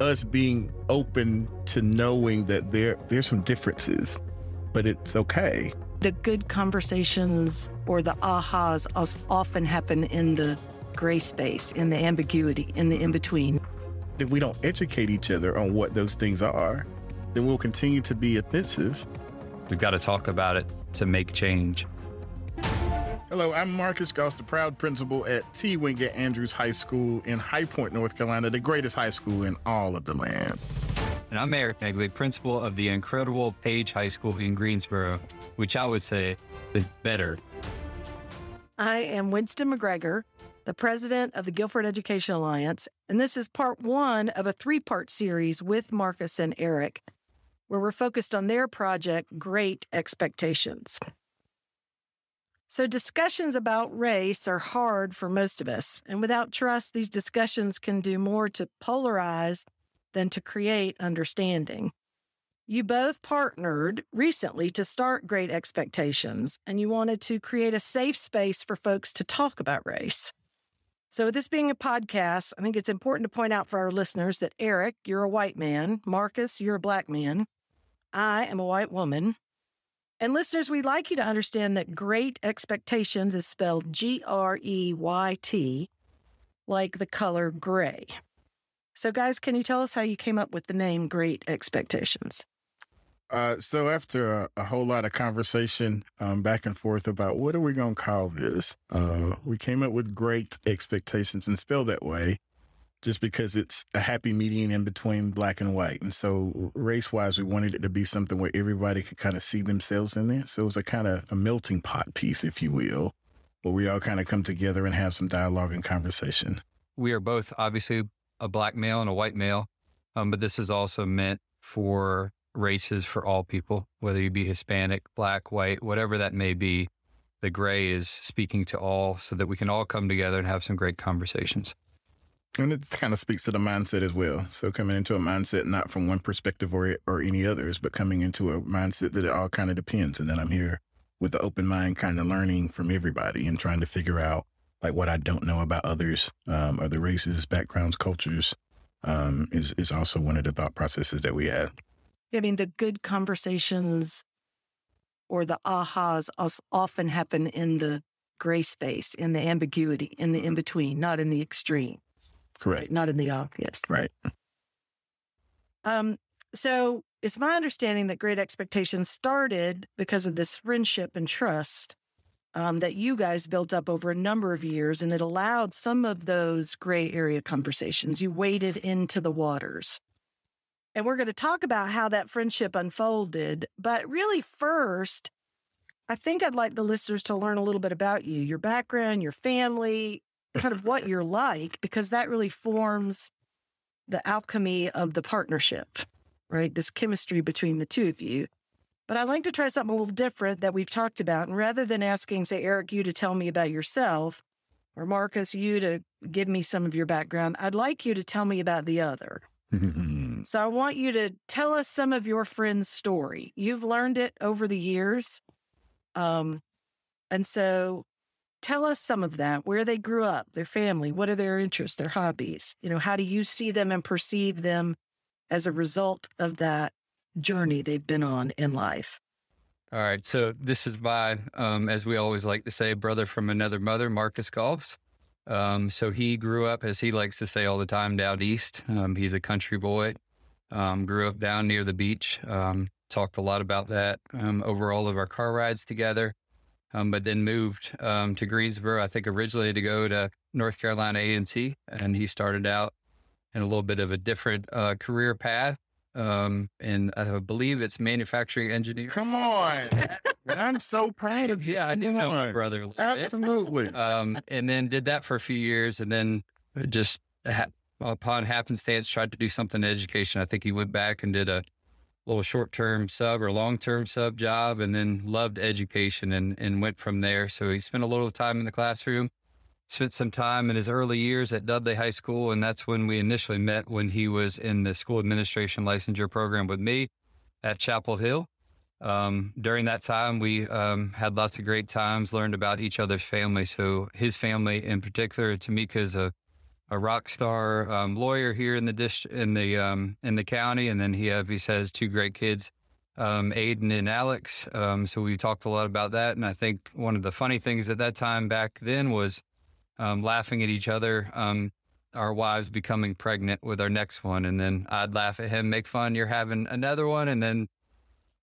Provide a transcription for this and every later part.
us being open to knowing that there there's some differences, but it's okay. The good conversations or the ahas often happen in the gray space, in the ambiguity, in the in between. If we don't educate each other on what those things are, then we'll continue to be offensive. We've got to talk about it to make change. Hello, I'm Marcus Goss, the proud principal at T. Wingate Andrews High School in High Point, North Carolina, the greatest high school in all of the land. And I'm Eric Negley, principal of the incredible Page High School in Greensboro, which I would say is better. I am Winston McGregor, the president of the Guilford Education Alliance, and this is part one of a three part series with Marcus and Eric, where we're focused on their project, Greyt Expectations. So, discussions about race are hard for most of us. And without trust, these discussions can do more to polarize than to create understanding. You both partnered recently to start Greyt Expectations, and you wanted to create a safe space for folks to talk about race. So, with this being a podcast, I think it's important to point out for our listeners that Eric, you're a white man. Marcus, you're a black man. I am a white woman. And listeners, we'd like you to understand that Greyt Expectations is spelled G R E Y T, like the color gray. So, guys, can you tell us how you came up with the name Greyt Expectations? Uh, so, after a, a, whole lot of conversation um, back and forth about what are we going to call this, uh, we came up with Greyt Expectations and spelled that way just because it's a happy median in between black and white. And so race wise, we wanted it to be something where everybody could kind of see themselves in there. So it was a kind of a melting pot piece, if you will, where we all kind of come together and have some dialogue and conversation. We are both obviously a black male and a white male, um, but this is also meant for races for all people, whether you be Hispanic, black, white, whatever that may be. The gray is speaking to all so that we can all come together and have some great conversations. And it kind of speaks to the mindset as well. So coming into a mindset not from one perspective or or any others, but coming into a mindset that it all kind of depends. And then I'm here with the open mind, kind of learning from everybody and trying to figure out like what I don't know about others, um, other races, backgrounds, cultures, um, is is also one of the thought processes that we have. I mean, the good conversations or the ahas often happen in the gray space, in the ambiguity, in the in between, not in the extreme. Correct. Right? Not in the obvious. Right. Um, so it's my understanding that Great Expectations started because of this friendship and trust um, that you guys built up over a number of years, and it allowed some of those gray area conversations. You waded into the waters. And we're going to talk about how that friendship unfolded. But really, first, I think I'd like the listeners to learn a little bit about you, your background, your family, kind of what you're like, because that really forms the alchemy of the partnership, right? This chemistry between the two of you. But I'd like to try something a little different that we've talked about. And rather than asking, say, Eric, you to tell me about yourself, or Marcus, you to give me some of your background, I'd like you to tell me about the other. so I want you to tell us some of your friend's story. You've learned it over the years. Um, and so Tell us some of that, where they grew up, their family, what are their interests, their hobbies? You know, how do you see them and perceive them as a result of that journey they've been on in life? All right. So this is my, um, as we always like to say, brother from another mother, Marcus Golfs. Um, so he grew up, as he likes to say all the time, down east. Um, he's a country boy. Um, grew up down near the beach. Um, talked a lot about that um, over all of our car rides together um, but then moved um, to Greensboro. I think originally to go to North Carolina A and T, and he started out in a little bit of a different uh, career path. Um, and I believe it's manufacturing engineer. Come on, I'm so proud of you. Yeah, I do know my brother. Absolutely. Um, and then did that for a few years, and then just ha- upon happenstance tried to do something in education. I think he went back and did a little short term sub or long term sub job and then loved education and, and went from there. So he spent a little time in the classroom, spent some time in his early years at Dudley High School. And that's when we initially met when he was in the school administration licensure program with me at Chapel Hill. Um, during that time, we um, had lots of great times, learned about each other's family. So his family in particular, Tamika is a a rock star um, lawyer here in the in the um, in the county, and then he obviously has two great kids, um, Aiden and Alex. Um, so we talked a lot about that, and I think one of the funny things at that time back then was um, laughing at each other. Um, our wives becoming pregnant with our next one, and then I'd laugh at him, make fun. You're having another one, and then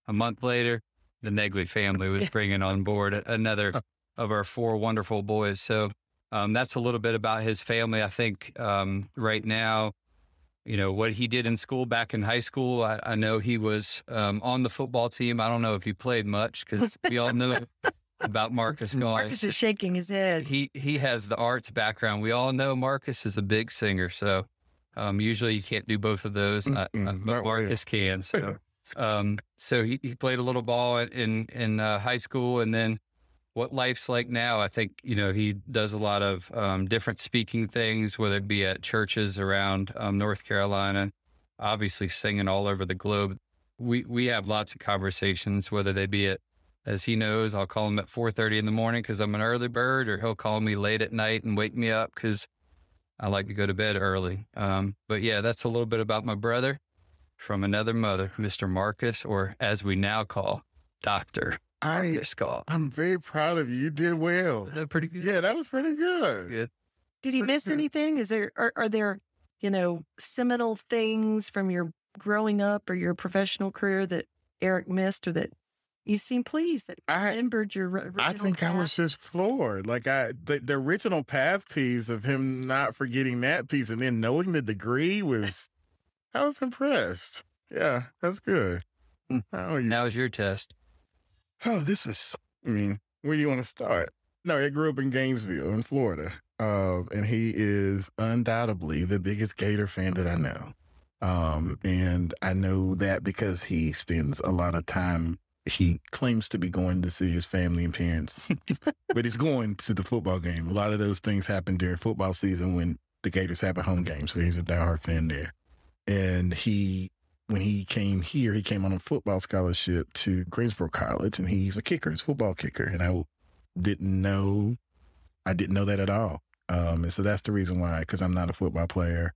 a month later, the Negley family was bringing on board another of our four wonderful boys. So um, that's a little bit about his family. I think um, right now, you know, what he did in school back in high school, I, I know he was um, on the football team. I don't know if he played much because we all know about Marcus Marcus is shaking his head. He he has the arts background. We all know Marcus is a big singer, so um, usually you can't do both of those, uh, uh, but Marcus can. So um, so he, he played a little ball in in uh, high school, and then what life's like now. I think you know he does a lot of um, different speaking things, whether it be at churches around um, North Carolina, obviously singing all over the globe. We we have lots of conversations, whether they be at as he knows, I'll call him at 4:30 in the morning because I'm an early bird, or he'll call me late at night and wake me up because I like to go to bed early. Um, but yeah, that's a little bit about my brother from another mother, Mr. Marcus, or as we now call Doctor Marcus Goff. I'm very proud of you. You did well. Is that pretty good? Yeah, that was pretty good. Good. Did he miss anything? Is there are, are there you know seminal things from your growing up or your professional career that Eric missed or that you seem pleased that I- remembered your original I think I was just floored. Like I, the, the original path piece of him not forgetting that piece and then knowing the degree was, I was impressed. Yeah, that's good. Hmm. You Now is your test. Oh, this is. I mean, where do you want to start? No, he grew up in Gainesville, in Florida, um, and he is undoubtedly the biggest Gator fan that I know. Um, and I know that because he spends a lot of time. He claims to be going to see his family and parents, but he's going to the football game. A lot of those things happen during football season when the Gators have a home game, so he's a diehard fan there. And he when he came here, he came on a football scholarship to Greensboro College, and he's a kicker, he's a football kicker. And I didn't know, I didn't know that at all. Um, and so that's the reason why, because I'm not a football player,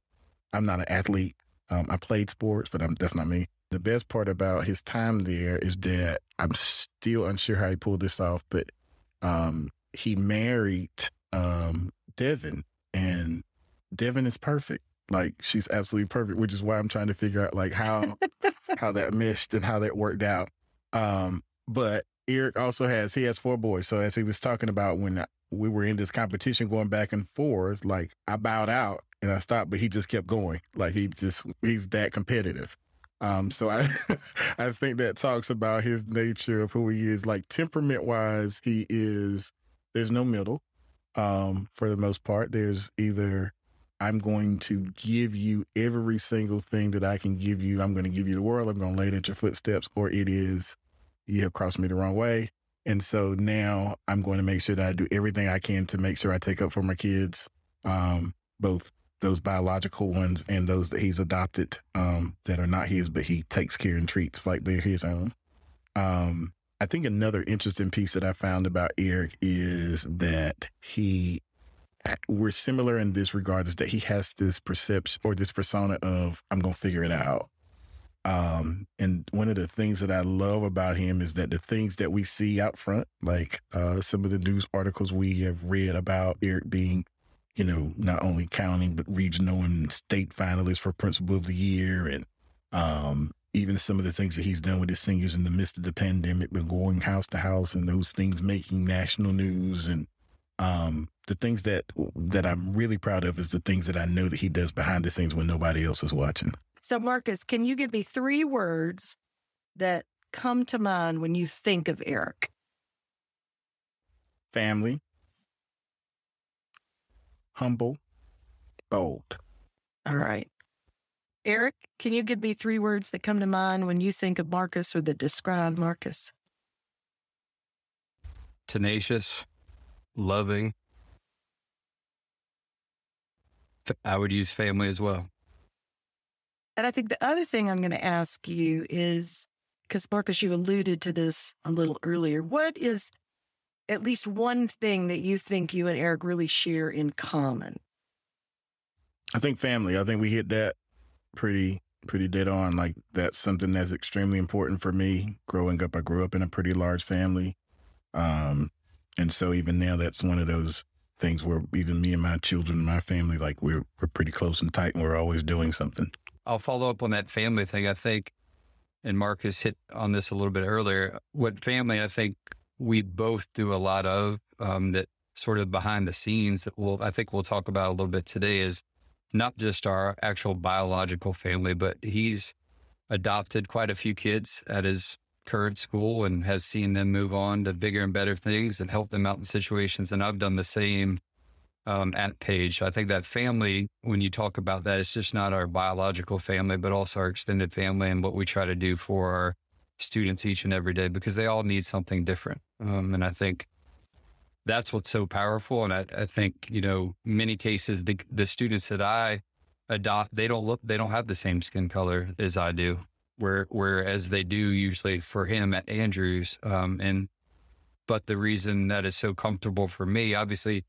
I'm not an athlete. Um, I played sports, but I'm, that's not me. The best part about his time there is that I'm still unsure how he pulled this off, but um, he married um, Devin, and Devin is perfect. Like she's absolutely perfect, which is why I'm trying to figure out like how how that meshed and how that worked out. Um, but Eric also has he has four boys. So as he was talking about when we were in this competition going back and forth, like I bowed out and I stopped, but he just kept going. Like he just he's that competitive. Um, so I I think that talks about his nature of who he is. Like temperament wise, he is there's no middle. Um, for the most part, there's either I'm going to give you every single thing that I can give you. I'm going to give you the world. I'm going to lay it at your footsteps, or it is you have crossed me the wrong way. And so now I'm going to make sure that I do everything I can to make sure I take up for my kids, um, both those biological ones and those that he's adopted um, that are not his, but he takes care and treats like they're his own. Um, I think another interesting piece that I found about Eric is that he we're similar in this regard is that he has this perception or this persona of I'm gonna figure it out. Um, and one of the things that I love about him is that the things that we see out front, like uh, some of the news articles we have read about Eric being, you know, not only counting but regional and state finalist for Principal of the Year, and um, even some of the things that he's done with his singers in the midst of the pandemic, been going house to house, and those things making national news and um, the things that that I'm really proud of is the things that I know that he does behind the scenes when nobody else is watching. So, Marcus, can you give me three words that come to mind when you think of Eric? Family, humble, bold. All right. Eric, can you give me three words that come to mind when you think of Marcus or that describe Marcus? Tenacious, loving. I would use family as well. And I think the other thing I'm going to ask you is because Marcus, you alluded to this a little earlier. What is at least one thing that you think you and Eric really share in common? I think family. I think we hit that pretty pretty dead on. Like that's something that's extremely important for me. Growing up, I grew up in a pretty large family, um, and so even now, that's one of those things where even me and my children, and my family, like we're we're pretty close and tight, and we're always doing something. I'll follow up on that family thing. I think, and Marcus hit on this a little bit earlier. What family I think we both do a lot of um, that sort of behind the scenes that we'll I think we'll talk about a little bit today is not just our actual biological family, but he's adopted quite a few kids at his current school and has seen them move on to bigger and better things and help them out in situations. And I've done the same um, at Page. I think that family, when you talk about that, it's just not our biological family, but also our extended family and what we try to do for our students each and every day because they all need something different. Um, and I think that's what's so powerful. And I, I think, you know, many cases, the, the students that I adopt, they don't look, they don't have the same skin color as I do, where, whereas they do usually for him at Andrews. Um, and, but the reason that is so comfortable for me, obviously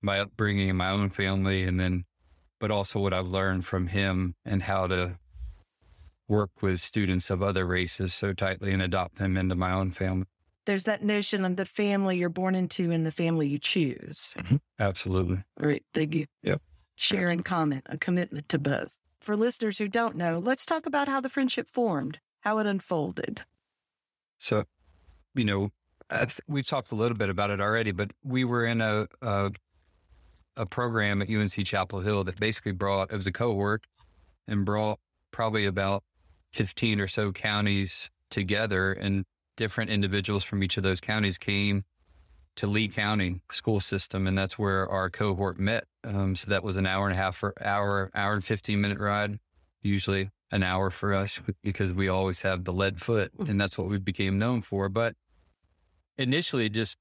my upbringing in my own family, and then, but also what I've learned from him and how to work with students of other races so tightly and adopt them into my own family there's that notion of the family you're born into and the family you choose. Mm-hmm. Absolutely. Right. Thank you. Yep. Share and comment, a commitment to both. For listeners who don't know, let's talk about how the friendship formed, how it unfolded. So, you know, th- we've talked a little bit about it already, but we were in a, a a program at UNC Chapel Hill that basically brought it was a cohort and brought probably about 15 or so counties together and different individuals from each of those counties came to Lee County school system, and that's where our cohort met. Um, so that was an hour and a half for hour, hour and fifteen minute ride, usually an hour for us because we always have the lead foot, and that's what we became known for. But initially, just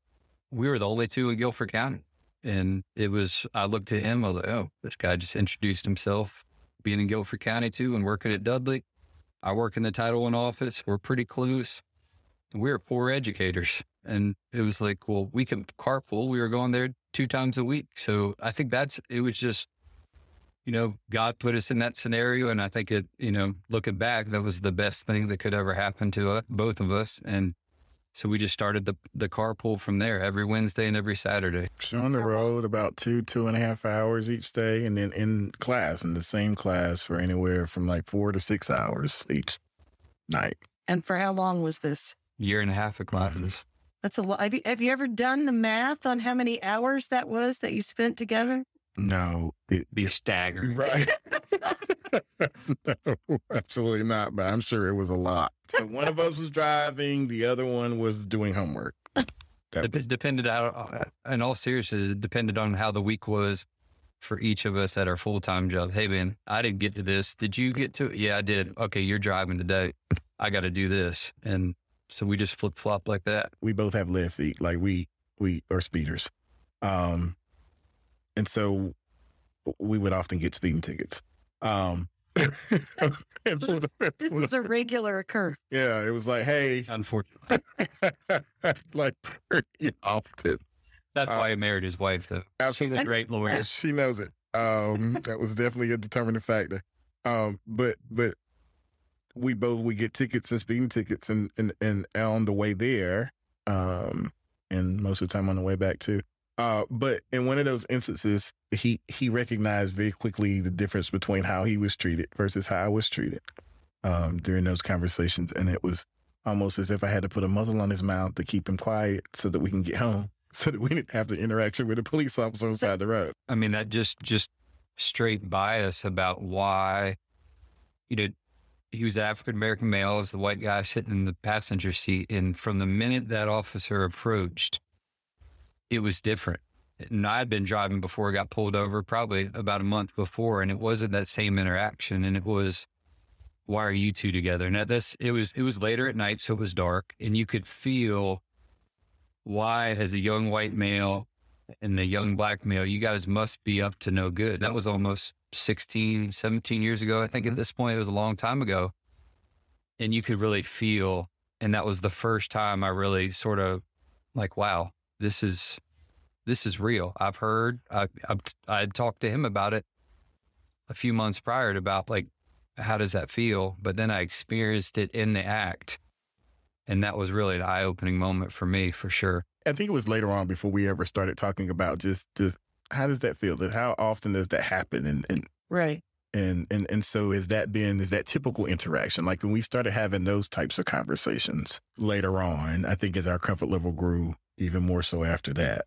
we were the only two in Guilford County, and it was. I looked at him. I was like, "Oh, this guy just introduced himself, being in Guilford County too, and working at Dudley." I work in the Title One office. We're pretty close we were poor educators. And it was like, well, we can carpool. We were going there two times a week. So I think that's, it was just, you know, God put us in that scenario. And I think it, you know, looking back, that was the best thing that could ever happen to us, both of us. And so we just started the the carpool from there every Wednesday and every Saturday. So on the road about two, two and a half hours each day, and then in class in the same class for anywhere from like four to six hours each night. And for how long was this? Year and a half of classes. That's a lot. Have you, have you ever done the math on how many hours that was that you spent together? No, it, be staggering. Right. no, absolutely not. But I'm sure it was a lot. So one of us was driving, the other one was doing homework. It depended out, uh, in all seriousness, it depended on how the week was for each of us at our full time jobs. Hey, Ben, I didn't get to this. Did you get to it? Yeah, I did. Okay, you're driving today. I got to do this. And so we just flip flop like that. We both have left feet, like we we are speeders, um, and so we would often get speeding tickets. Um, this was a regular occurrence. Yeah, it was like, hey, unfortunately, like pretty often. That's uh, why he married his wife, though. Absolutely, She's a great lawyer. She knows it. Um, that was definitely a determining factor. Um, but but we both we get tickets and speeding tickets and and, and on the way there um and most of the time on the way back too. Uh but in one of those instances he he recognized very quickly the difference between how he was treated versus how I was treated um during those conversations. And it was almost as if I had to put a muzzle on his mouth to keep him quiet so that we can get home so that we didn't have the interaction with a police officer on the side of the road. I mean that just just straight bias about why you know he was African American male. I was the white guy sitting in the passenger seat. And from the minute that officer approached, it was different. And I had been driving before I got pulled over, probably about a month before, and it wasn't that same interaction. And it was, why are you two together? Now this it was it was later at night, so it was dark, and you could feel why, as a young white male and the young black male, you guys must be up to no good. That was almost 16, 17 years ago. I think at mm-hmm. this point, it was a long time ago. And you could really feel, and that was the first time I really sort of like, wow, this is, this is real. I've heard, I, I've, I had talked to him about it a few months prior to about like, how does that feel? But then I experienced it in the act. And that was really an eye opening moment for me, for sure. I think it was later on before we ever started talking about just, just how does that feel? How often does that happen? And, and right. And, and and so is that been is that typical interaction like when we started having those types of conversations later on i think as our comfort level grew even more so after that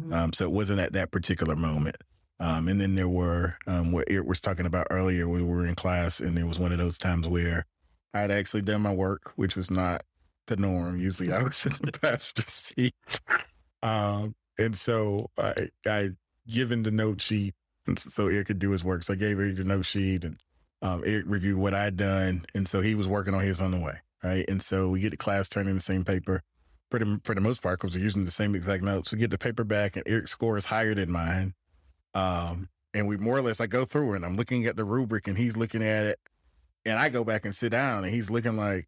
mm-hmm. um, so it wasn't at that particular moment um, and then there were um, what Eric was talking about earlier we were in class and there was one of those times where i had actually done my work which was not the norm usually i was in the pastor seat um, and so i i given the note sheet so Eric could do his work. So I gave Eric the note sheet and um, Eric reviewed what I'd done. And so he was working on his on the way. Right. And so we get the class turning the same paper for the, for the most part because we're using the same exact notes. We get the paper back and Eric's score is higher than mine. Um, and we more or less, I go through and I'm looking at the rubric and he's looking at it. And I go back and sit down and he's looking like,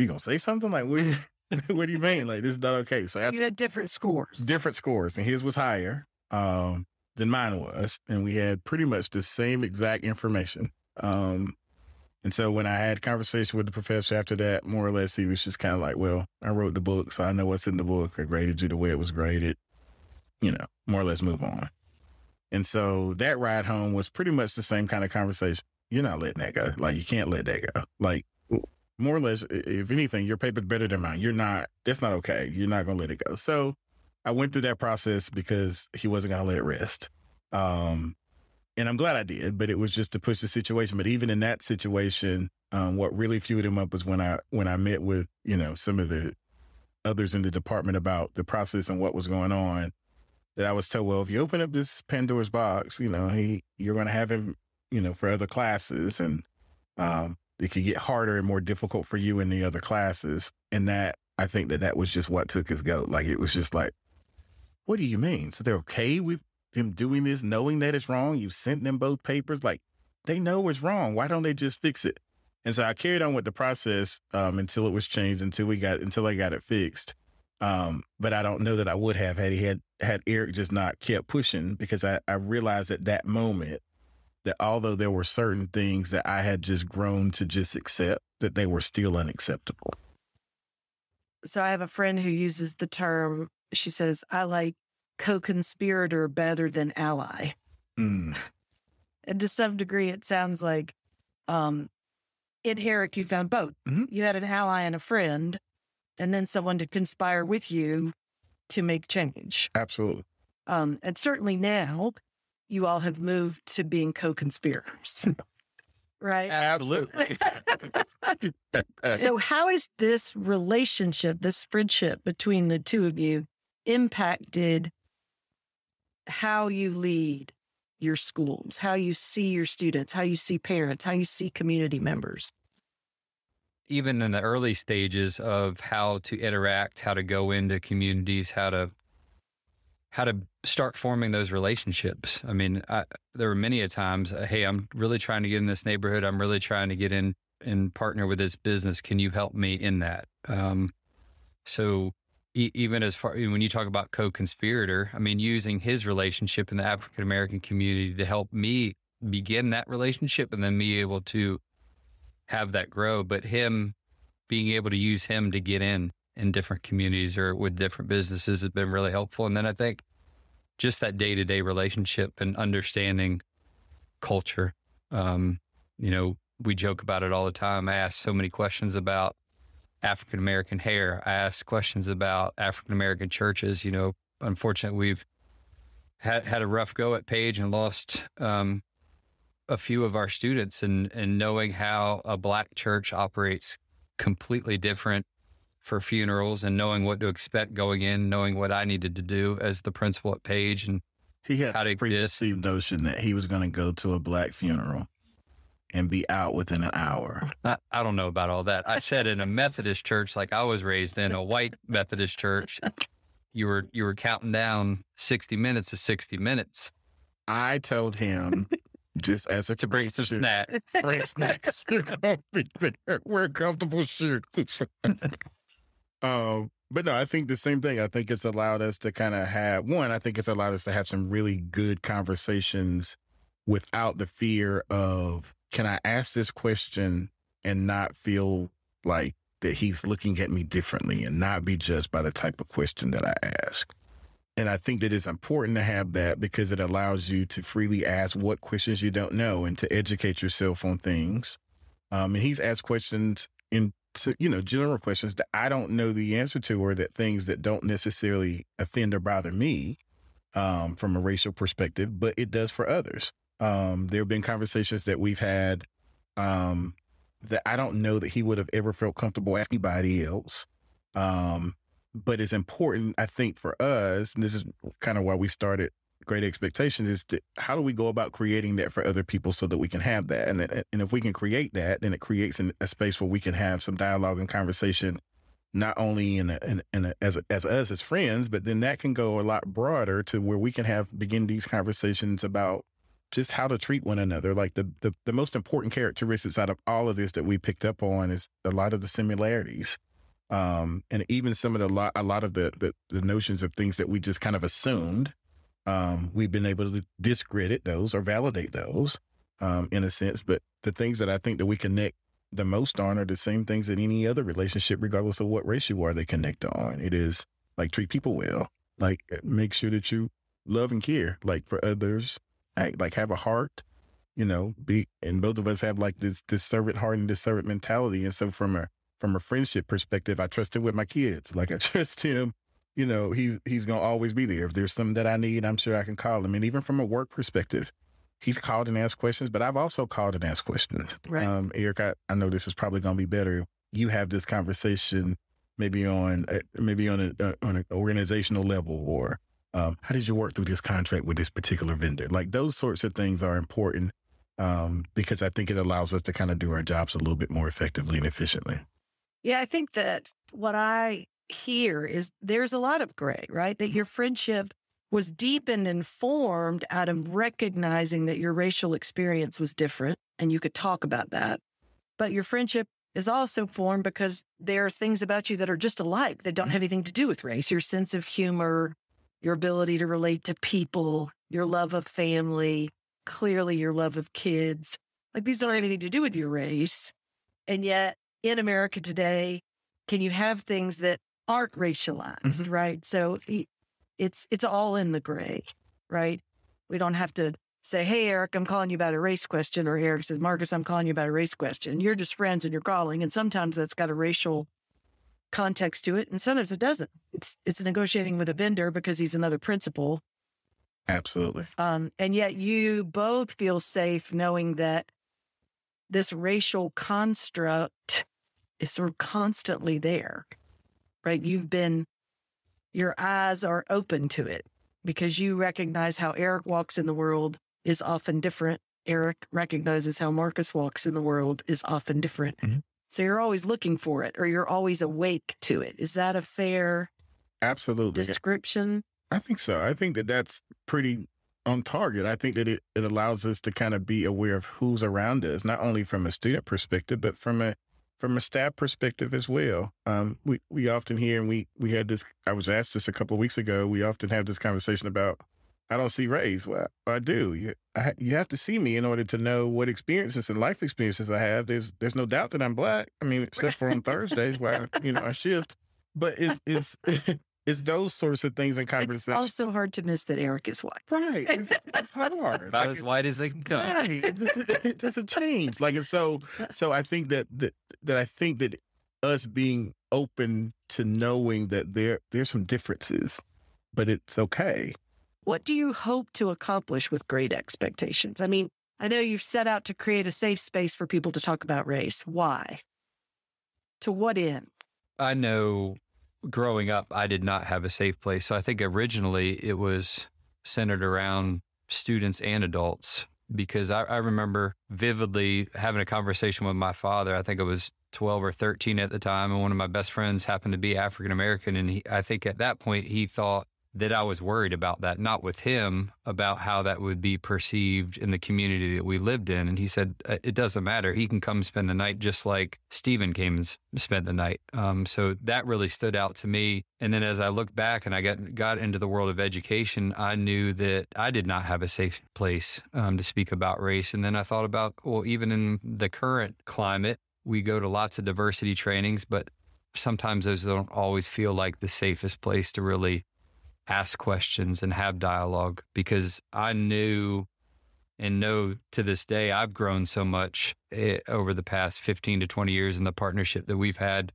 you gonna say something like, what, what do you mean? Like, this is not okay. So you had different scores. Different scores. And his was higher. Um, than mine was, and we had pretty much the same exact information. Um, and so when I had conversation with the professor after that, more or less, he was just kind of like, "Well, I wrote the book, so I know what's in the book. I graded you the way it was graded. You know, more or less, move on." And so that ride home was pretty much the same kind of conversation. You're not letting that go. Like you can't let that go. Like more or less, if anything, your paper's better than mine. You're not. That's not okay. You're not gonna let it go. So I went through that process because he wasn't going to let it rest. Um, and I'm glad I did, but it was just to push the situation. But even in that situation, um, what really fueled him up was when I when I met with you know some of the others in the department about the process and what was going on. That I was told, well, if you open up this Pandora's box, you know, he you're going to have him, you know, for other classes, and um, it could get harder and more difficult for you in the other classes. And that I think that that was just what took his goat. Like it was just like, what do you mean? So they're okay with them doing this, knowing that it's wrong? You sent them both papers. Like they know it's wrong. Why don't they just fix it? And so I carried on with the process um, until it was changed, until we got until I got it fixed. Um, but I don't know that I would have had he had had Eric just not kept pushing because I, I realized at that moment that although there were certain things that I had just grown to just accept, that they were still unacceptable. So I have a friend who uses the term she says, I like co conspirator better than ally. Mm. and to some degree, it sounds like um, in Eric, you found both. Mm-hmm. You had an ally and a friend, and then someone to conspire with you to make change. Absolutely. Um, and certainly now, you all have moved to being co conspirators. right? Absolutely. so, how is this relationship, this friendship between the two of you impacted how you lead your schools, how you see your students, how you see parents, how you see community members. Even in the early stages of how to interact, how to go into communities, how to how to start forming those relationships. I mean, I, there were many a times, uh, hey, I'm really trying to get in this neighborhood. I'm really trying to get in and partner with this business. Can you help me in that? Um, so e- even as far when you talk about co-conspirator, I mean, using his relationship in the African American community to help me begin that relationship and then be able to have that grow, but him being able to use him to get in in different communities or with different businesses has been really helpful. And then I think just that day to day relationship and understanding culture. Um, you know, we joke about it all the time. I ask so many questions about African American hair. I ask questions about African American churches. You know, unfortunately, we've had had a rough go at Page and lost um, a few of our students, and and knowing how a black church operates completely different for funerals, and knowing what to expect going in, knowing what I needed to do as the principal at Page, and he had a preconceived notion that he was going to go to a black funeral and be out within an hour. I, I, don't know about all that. I said in a Methodist church, like I was raised in a white Methodist church, you were you were counting down sixty minutes to sixty minutes. I told him just as a to bring some snacks, bring snacks. We're comfortable shoot. Um, but no, I think the same thing. I think it's allowed us to kind of have one. I think it's allowed us to have some really good conversations without the fear of, can I ask this question and not feel like that he's looking at me differently and not be judged by the type of question that I ask? And I think that it's important to have that because it allows you to freely ask what questions you don't know and to educate yourself on things. Um, and he's asked questions in, you know, general questions that I don't know the answer to or that things that don't necessarily offend or bother me um, from a racial perspective, but it does for others. Um, there have been conversations that we've had um, that I don't know that he would have ever felt comfortable asking anybody else. Um, but it's important, I think, for us, and this is kind of why we started Greyt expectation is to, how do we go about creating that for other people so that we can have that? And, and if we can create that, then it creates an, a space where we can have some dialogue and conversation, not only in, a, in, in a, as, as us as friends, but then that can go a lot broader to where we can have begin these conversations about just how to treat one another. Like the, the, the most important characteristics out of all of this that we picked up on is a lot of the similarities. Um, and even some of the lot, a lot of the, the, the notions of things that we just kind of assumed, um, we've been able to discredit those or validate those, um, in a sense. But the things that I think that we connect the most on are the same things that any other relationship, regardless of what race you are, they connect on. It is like treat people well, like make sure that you love and care, like for others, act, like have a heart, you know, be, and both of us have like this, this servant heart and this servant mentality. And so from a, from a friendship perspective, I trust him with my kids. Like I trust him, you know, he's he's gonna always be there. If there's something that I need, I'm sure I can call him. And even from a work perspective, he's called and asked questions, but I've also called and asked questions. Right. Um, Eric, I, I know this is probably gonna be better. You have this conversation maybe on uh, maybe on a uh, on an organizational level or um, how did you work through this contract with this particular vendor? Like those sorts of things are important um, because I think it allows us to kind of do our jobs a little bit more effectively and efficiently. Yeah, I think that what I hear is there's a lot of gray, right? That your friendship was deepened and formed out of recognizing that your racial experience was different and you could talk about that. But your friendship is also formed because there are things about you that are just alike that don't mm-hmm. have anything to do with race. Your sense of humor, your ability to relate to people, your love of family, clearly your love of kids. Like these don't have anything to do with your race. And yet in America today, can you have things that aren't racialized, mm-hmm. right? So it's it's all in the gray, right? We don't have to say, "Hey, Eric, I'm calling you about a race question," or Eric says, "Marcus, I'm calling you about a race question." You're just friends and you're calling, and sometimes that's got a racial context to it, and sometimes it doesn't. It's it's negotiating with a vendor because he's another principal. Absolutely. Um, and yet you both feel safe knowing that this racial construct is sort of constantly there, right? You've been, your eyes are open to it because you recognize how Eric walks in the world is often different. Eric recognizes how Marcus walks in the world is often different. Mm-hmm. So you're always looking for it or you're always awake to it. Is that a fair absolutely description? I think so. I think that that's pretty on target. I think that it, it allows us to kind of be aware of who's around us, not only from a student perspective, but from a from a staff perspective as well. Um, we we often hear and we we had this. I was asked this a couple of weeks ago. We often have this conversation about I don't see race. Well, I do. You I, you have to see me in order to know what experiences and life experiences I have. There's there's no doubt that I'm black. I mean, except for on Thursdays where you know I shift. But it, it's It's those sorts of things in conversation. It's also hard to miss that Eric is white. Right. It's, it's hard. About like, as white as they can come. Right. It, it doesn't change. Like, and so, so I think that, that, that I think that us being open to knowing that there, there's some differences, but it's okay. What do you hope to accomplish with greyt expectations? I mean, I know you've set out to create a safe space for people to talk about race. Why? To what end? I know growing up, I did not have a safe place. So I think originally it was centered around students and adults because I, I, remember vividly having a conversation with my father. I think I was 12 or 13 at the time, and one of my best friends happened to be African American. And he, I think at that point, he thought that I was worried about that, not with him, about how that would be perceived in the community that we lived in. And he said, uh, it doesn't matter. He can come spend the night just like Stephen came and spent the night. Um, so that really stood out to me. And then as I looked back and I got, got into the world of education, I knew that I did not have a safe place um, to speak about race. And then I thought about, well, even in the current climate, we go to lots of diversity trainings, but sometimes those don't always feel like the safest place to really ask questions and have dialogue because I knew and know to this day I've grown so much eh, over the past 15 to 20 years in the partnership that we've had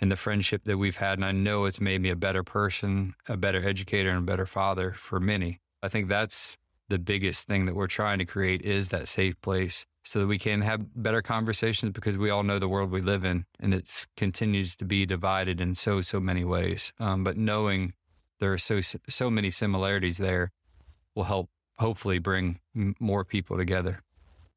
and the friendship that we've had. And I know it's made me a better person, a better educator, and a better father for many. I think that's the biggest thing that we're trying to create is that safe place so that we can have better conversations because we all know the world we live in and it continues to be divided in so, so many ways. Um, but knowing there are so so many similarities there will help hopefully bring m- more people together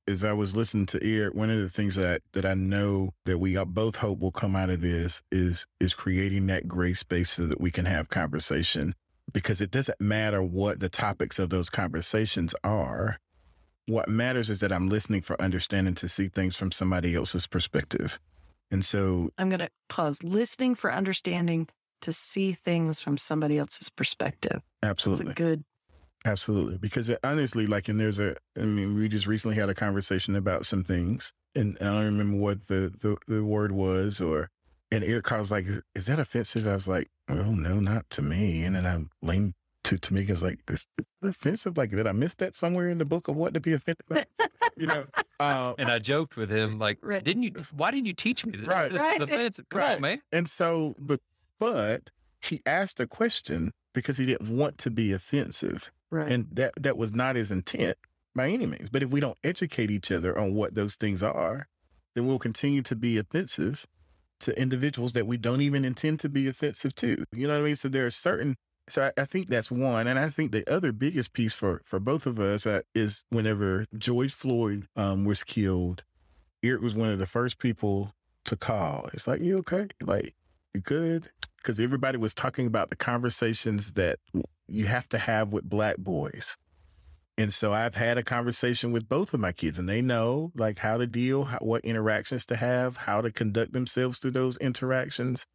as I was listening to Eric, one of the things that that I know that we both hope will come out of this is is creating that gray space so that we can have conversation. Because it doesn't matter what the topics of those conversations are. What matters is that I'm listening for understanding to see things from somebody else's perspective. And so I'm going to pause. Listening for understanding to see things from somebody else's perspective. Absolutely. good. Absolutely. Because it, honestly, like, and there's a, I mean, we just recently had a conversation about some things and I don't remember what the, the, the word was or, and Eric was like, is that offensive? I was like, oh, no, not to me. And then I leaned to Tamika, was like, this offensive? Like, did I miss that somewhere in the book of what to be offended about? you know, uh, and I joked with him, like, right. didn't you, why didn't you teach me this? Right. right. offensive. Come right. on, man. And so, but but he asked a question because he didn't want to be offensive. Right. And that, that was not his intent by any means. But if we don't educate each other on what those things are, then we'll continue to be offensive to individuals that we don't even intend to be offensive to. You know what I mean? So there are certain so I, I, think that's one, and I think the other biggest piece for for both of us uh, is whenever George Floyd um, was killed, Eric was one of the first people to call. It's like, you okay? Like, you good? Because everybody was talking about the conversations that you have to have with black boys. And so I've had a conversation with both of my kids and they know like how to deal, how, what interactions to have, how to conduct themselves through those interactions.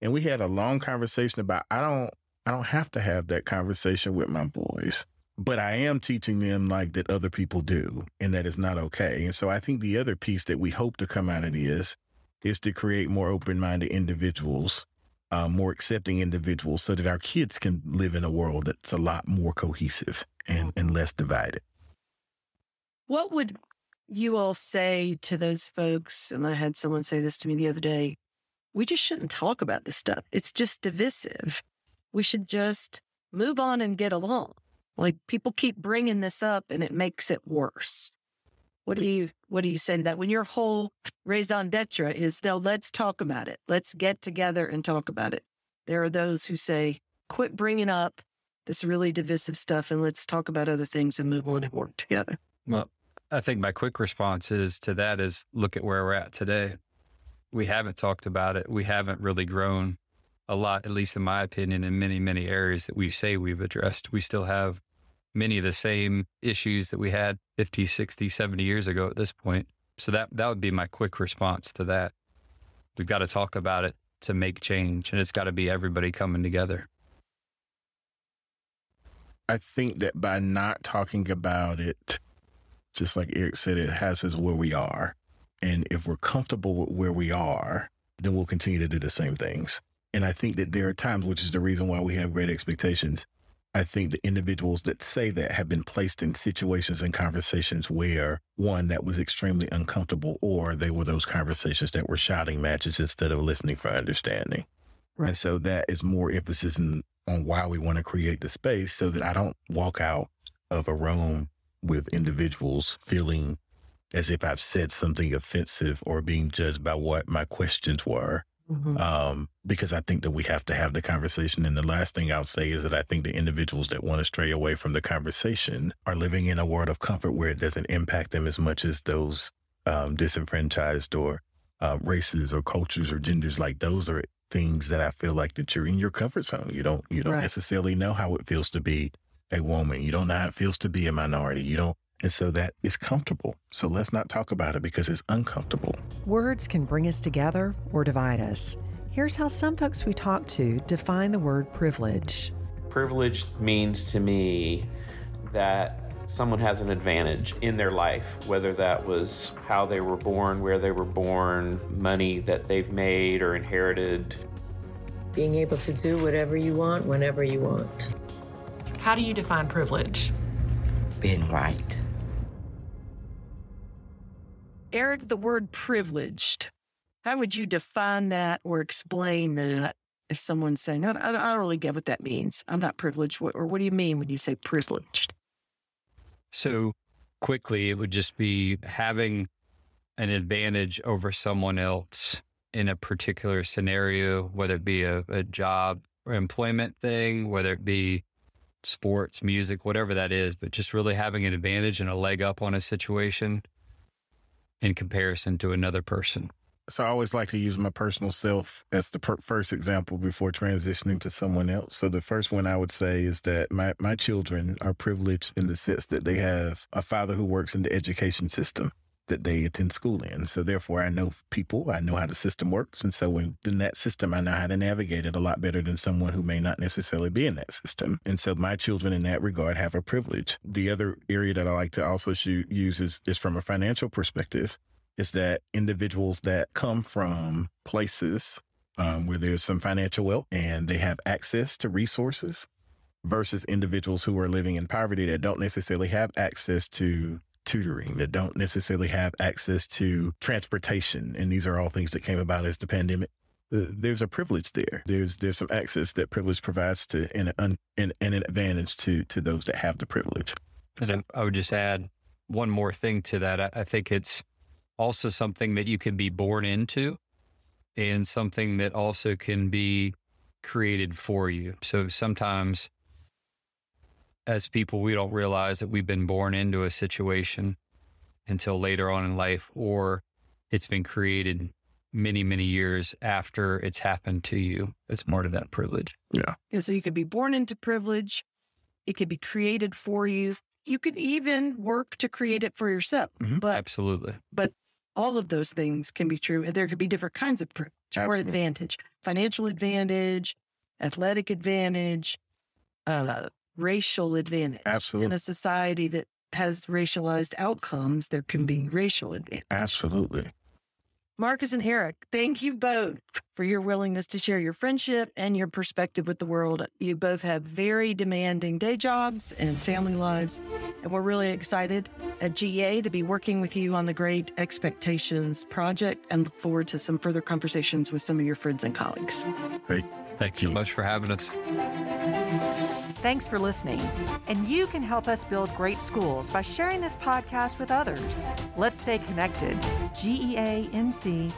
And we had a long conversation about I don't I don't have to have that conversation with my boys, but I am teaching them like that other people do and that is not okay. And so I think the other piece that we hope to come out of this is to create more open-minded individuals uh, more accepting individuals so that our kids can live in a world that's a lot more cohesive and, and less divided. What would you all say to those folks? And I had someone say this to me the other day we just shouldn't talk about this stuff. It's just divisive. We should just move on and get along. Like people keep bringing this up and it makes it worse. What do you what do you say that? When your whole raison d'etre is no, let's talk about it. Let's get together and talk about it. There are those who say, quit bringing up this really divisive stuff and let's talk about other things and move on and work together. Well, I think my quick response is to that is look at where we're at today. We haven't talked about it. We haven't really grown a lot, at least in my opinion, in many, many areas that we say we've addressed. We still have many of the same issues that we had 50, 60, 70 years ago at this point. So that that would be my quick response to that. We've got to talk about it to make change and it's got to be everybody coming together. I think that by not talking about it, just like Eric said, it has us where we are. And if we're comfortable with where we are, then we'll continue to do the same things. And I think that there are times, which is the reason why we have greyt expectations, I think the individuals that say that have been placed in situations and conversations where one that was extremely uncomfortable, or they were those conversations that were shouting matches instead of listening for understanding. Right. And so that is more emphasis in, on why we want to create the space so that I don't walk out of a room with individuals feeling as if I've said something offensive or being judged by what my questions were Mm-hmm. Um, because I think that we have to have the conversation. And the last thing I'll say is that I think the individuals that want to stray away from the conversation are living in a world of comfort where it doesn't impact them as much as those um, disenfranchised or uh, races or cultures or genders. Like those are things that I feel like that you're in your comfort zone. You don't you don't Right. necessarily know how it feels to be a woman. You don't know how it feels to be a minority. You don't and so that is comfortable. So let's not talk about it because it's uncomfortable. Words can bring us together or divide us. Here's how some folks we talk to define the word privilege. Privilege means to me that someone has an advantage in their life, whether that was how they were born, where they were born, money that they've made or inherited. being able to do whatever you want whenever you want. How do you define privilege? being right. Eric, the word privileged. How would you define that or explain that if someone's saying, I, I don't really get what that means. I'm not privileged. Or what do you mean when you say privileged? So quickly, it would just be having an advantage over someone else in a particular scenario, whether it be a, a job or employment thing, whether it be sports, music, whatever that is, but just really having an advantage and a leg up on a situation in comparison to another person. So I always like to use my personal self as the per- first example before transitioning to someone else. So the first one I would say is that my, my children are privileged in the sense that they have a father who works in the education system that they attend school in. So therefore I know people, I know how the system works. And so within that system, I know how to navigate it a lot better than someone who may not necessarily be in that system. And so my children in that regard have a privilege. The other area that I like to also shoot, use is, is from a financial perspective is that individuals that come from places um, where there's some financial wealth and they have access to resources versus individuals who are living in poverty that don't necessarily have access to tutoring, that don't necessarily have access to transportation. And these are all things that came about as the pandemic. Uh, There's a privilege there. There's there's some access that privilege provides to and an, and, and an advantage to to those that have the privilege. And I would just add one more thing to that. I, I think it's also something that you can be born into and something that also can be created for you. So sometimes as people, we don't realize that we've been born into a situation until later on in life, or it's been created many, many years after it's happened to you. It's part of that privilege. Yeah, so you could be born into privilege. It could be created for you. You could even work to create it for yourself. Mhm. But Absolutely. but all of those things can be true. And there could be different kinds of privilege or advantage, financial advantage, athletic advantage, uh, racial advantage. Absolutely. In a society that has racialized outcomes, there can be mm-hmm. racial advantage. Absolutely. Marcus and Eric, thank you both for your willingness to share your friendship and your perspective with the world. You both have very demanding day jobs and family lives, and we're really excited at GA to be working with you on the Greyt Expectations project and look forward to some further conversations with some of your friends and colleagues. Great. Thanks so you. much for having us. Thanks for listening. And you can help us build great schools by sharing this podcast with others. Let's stay connected. Geanc.org.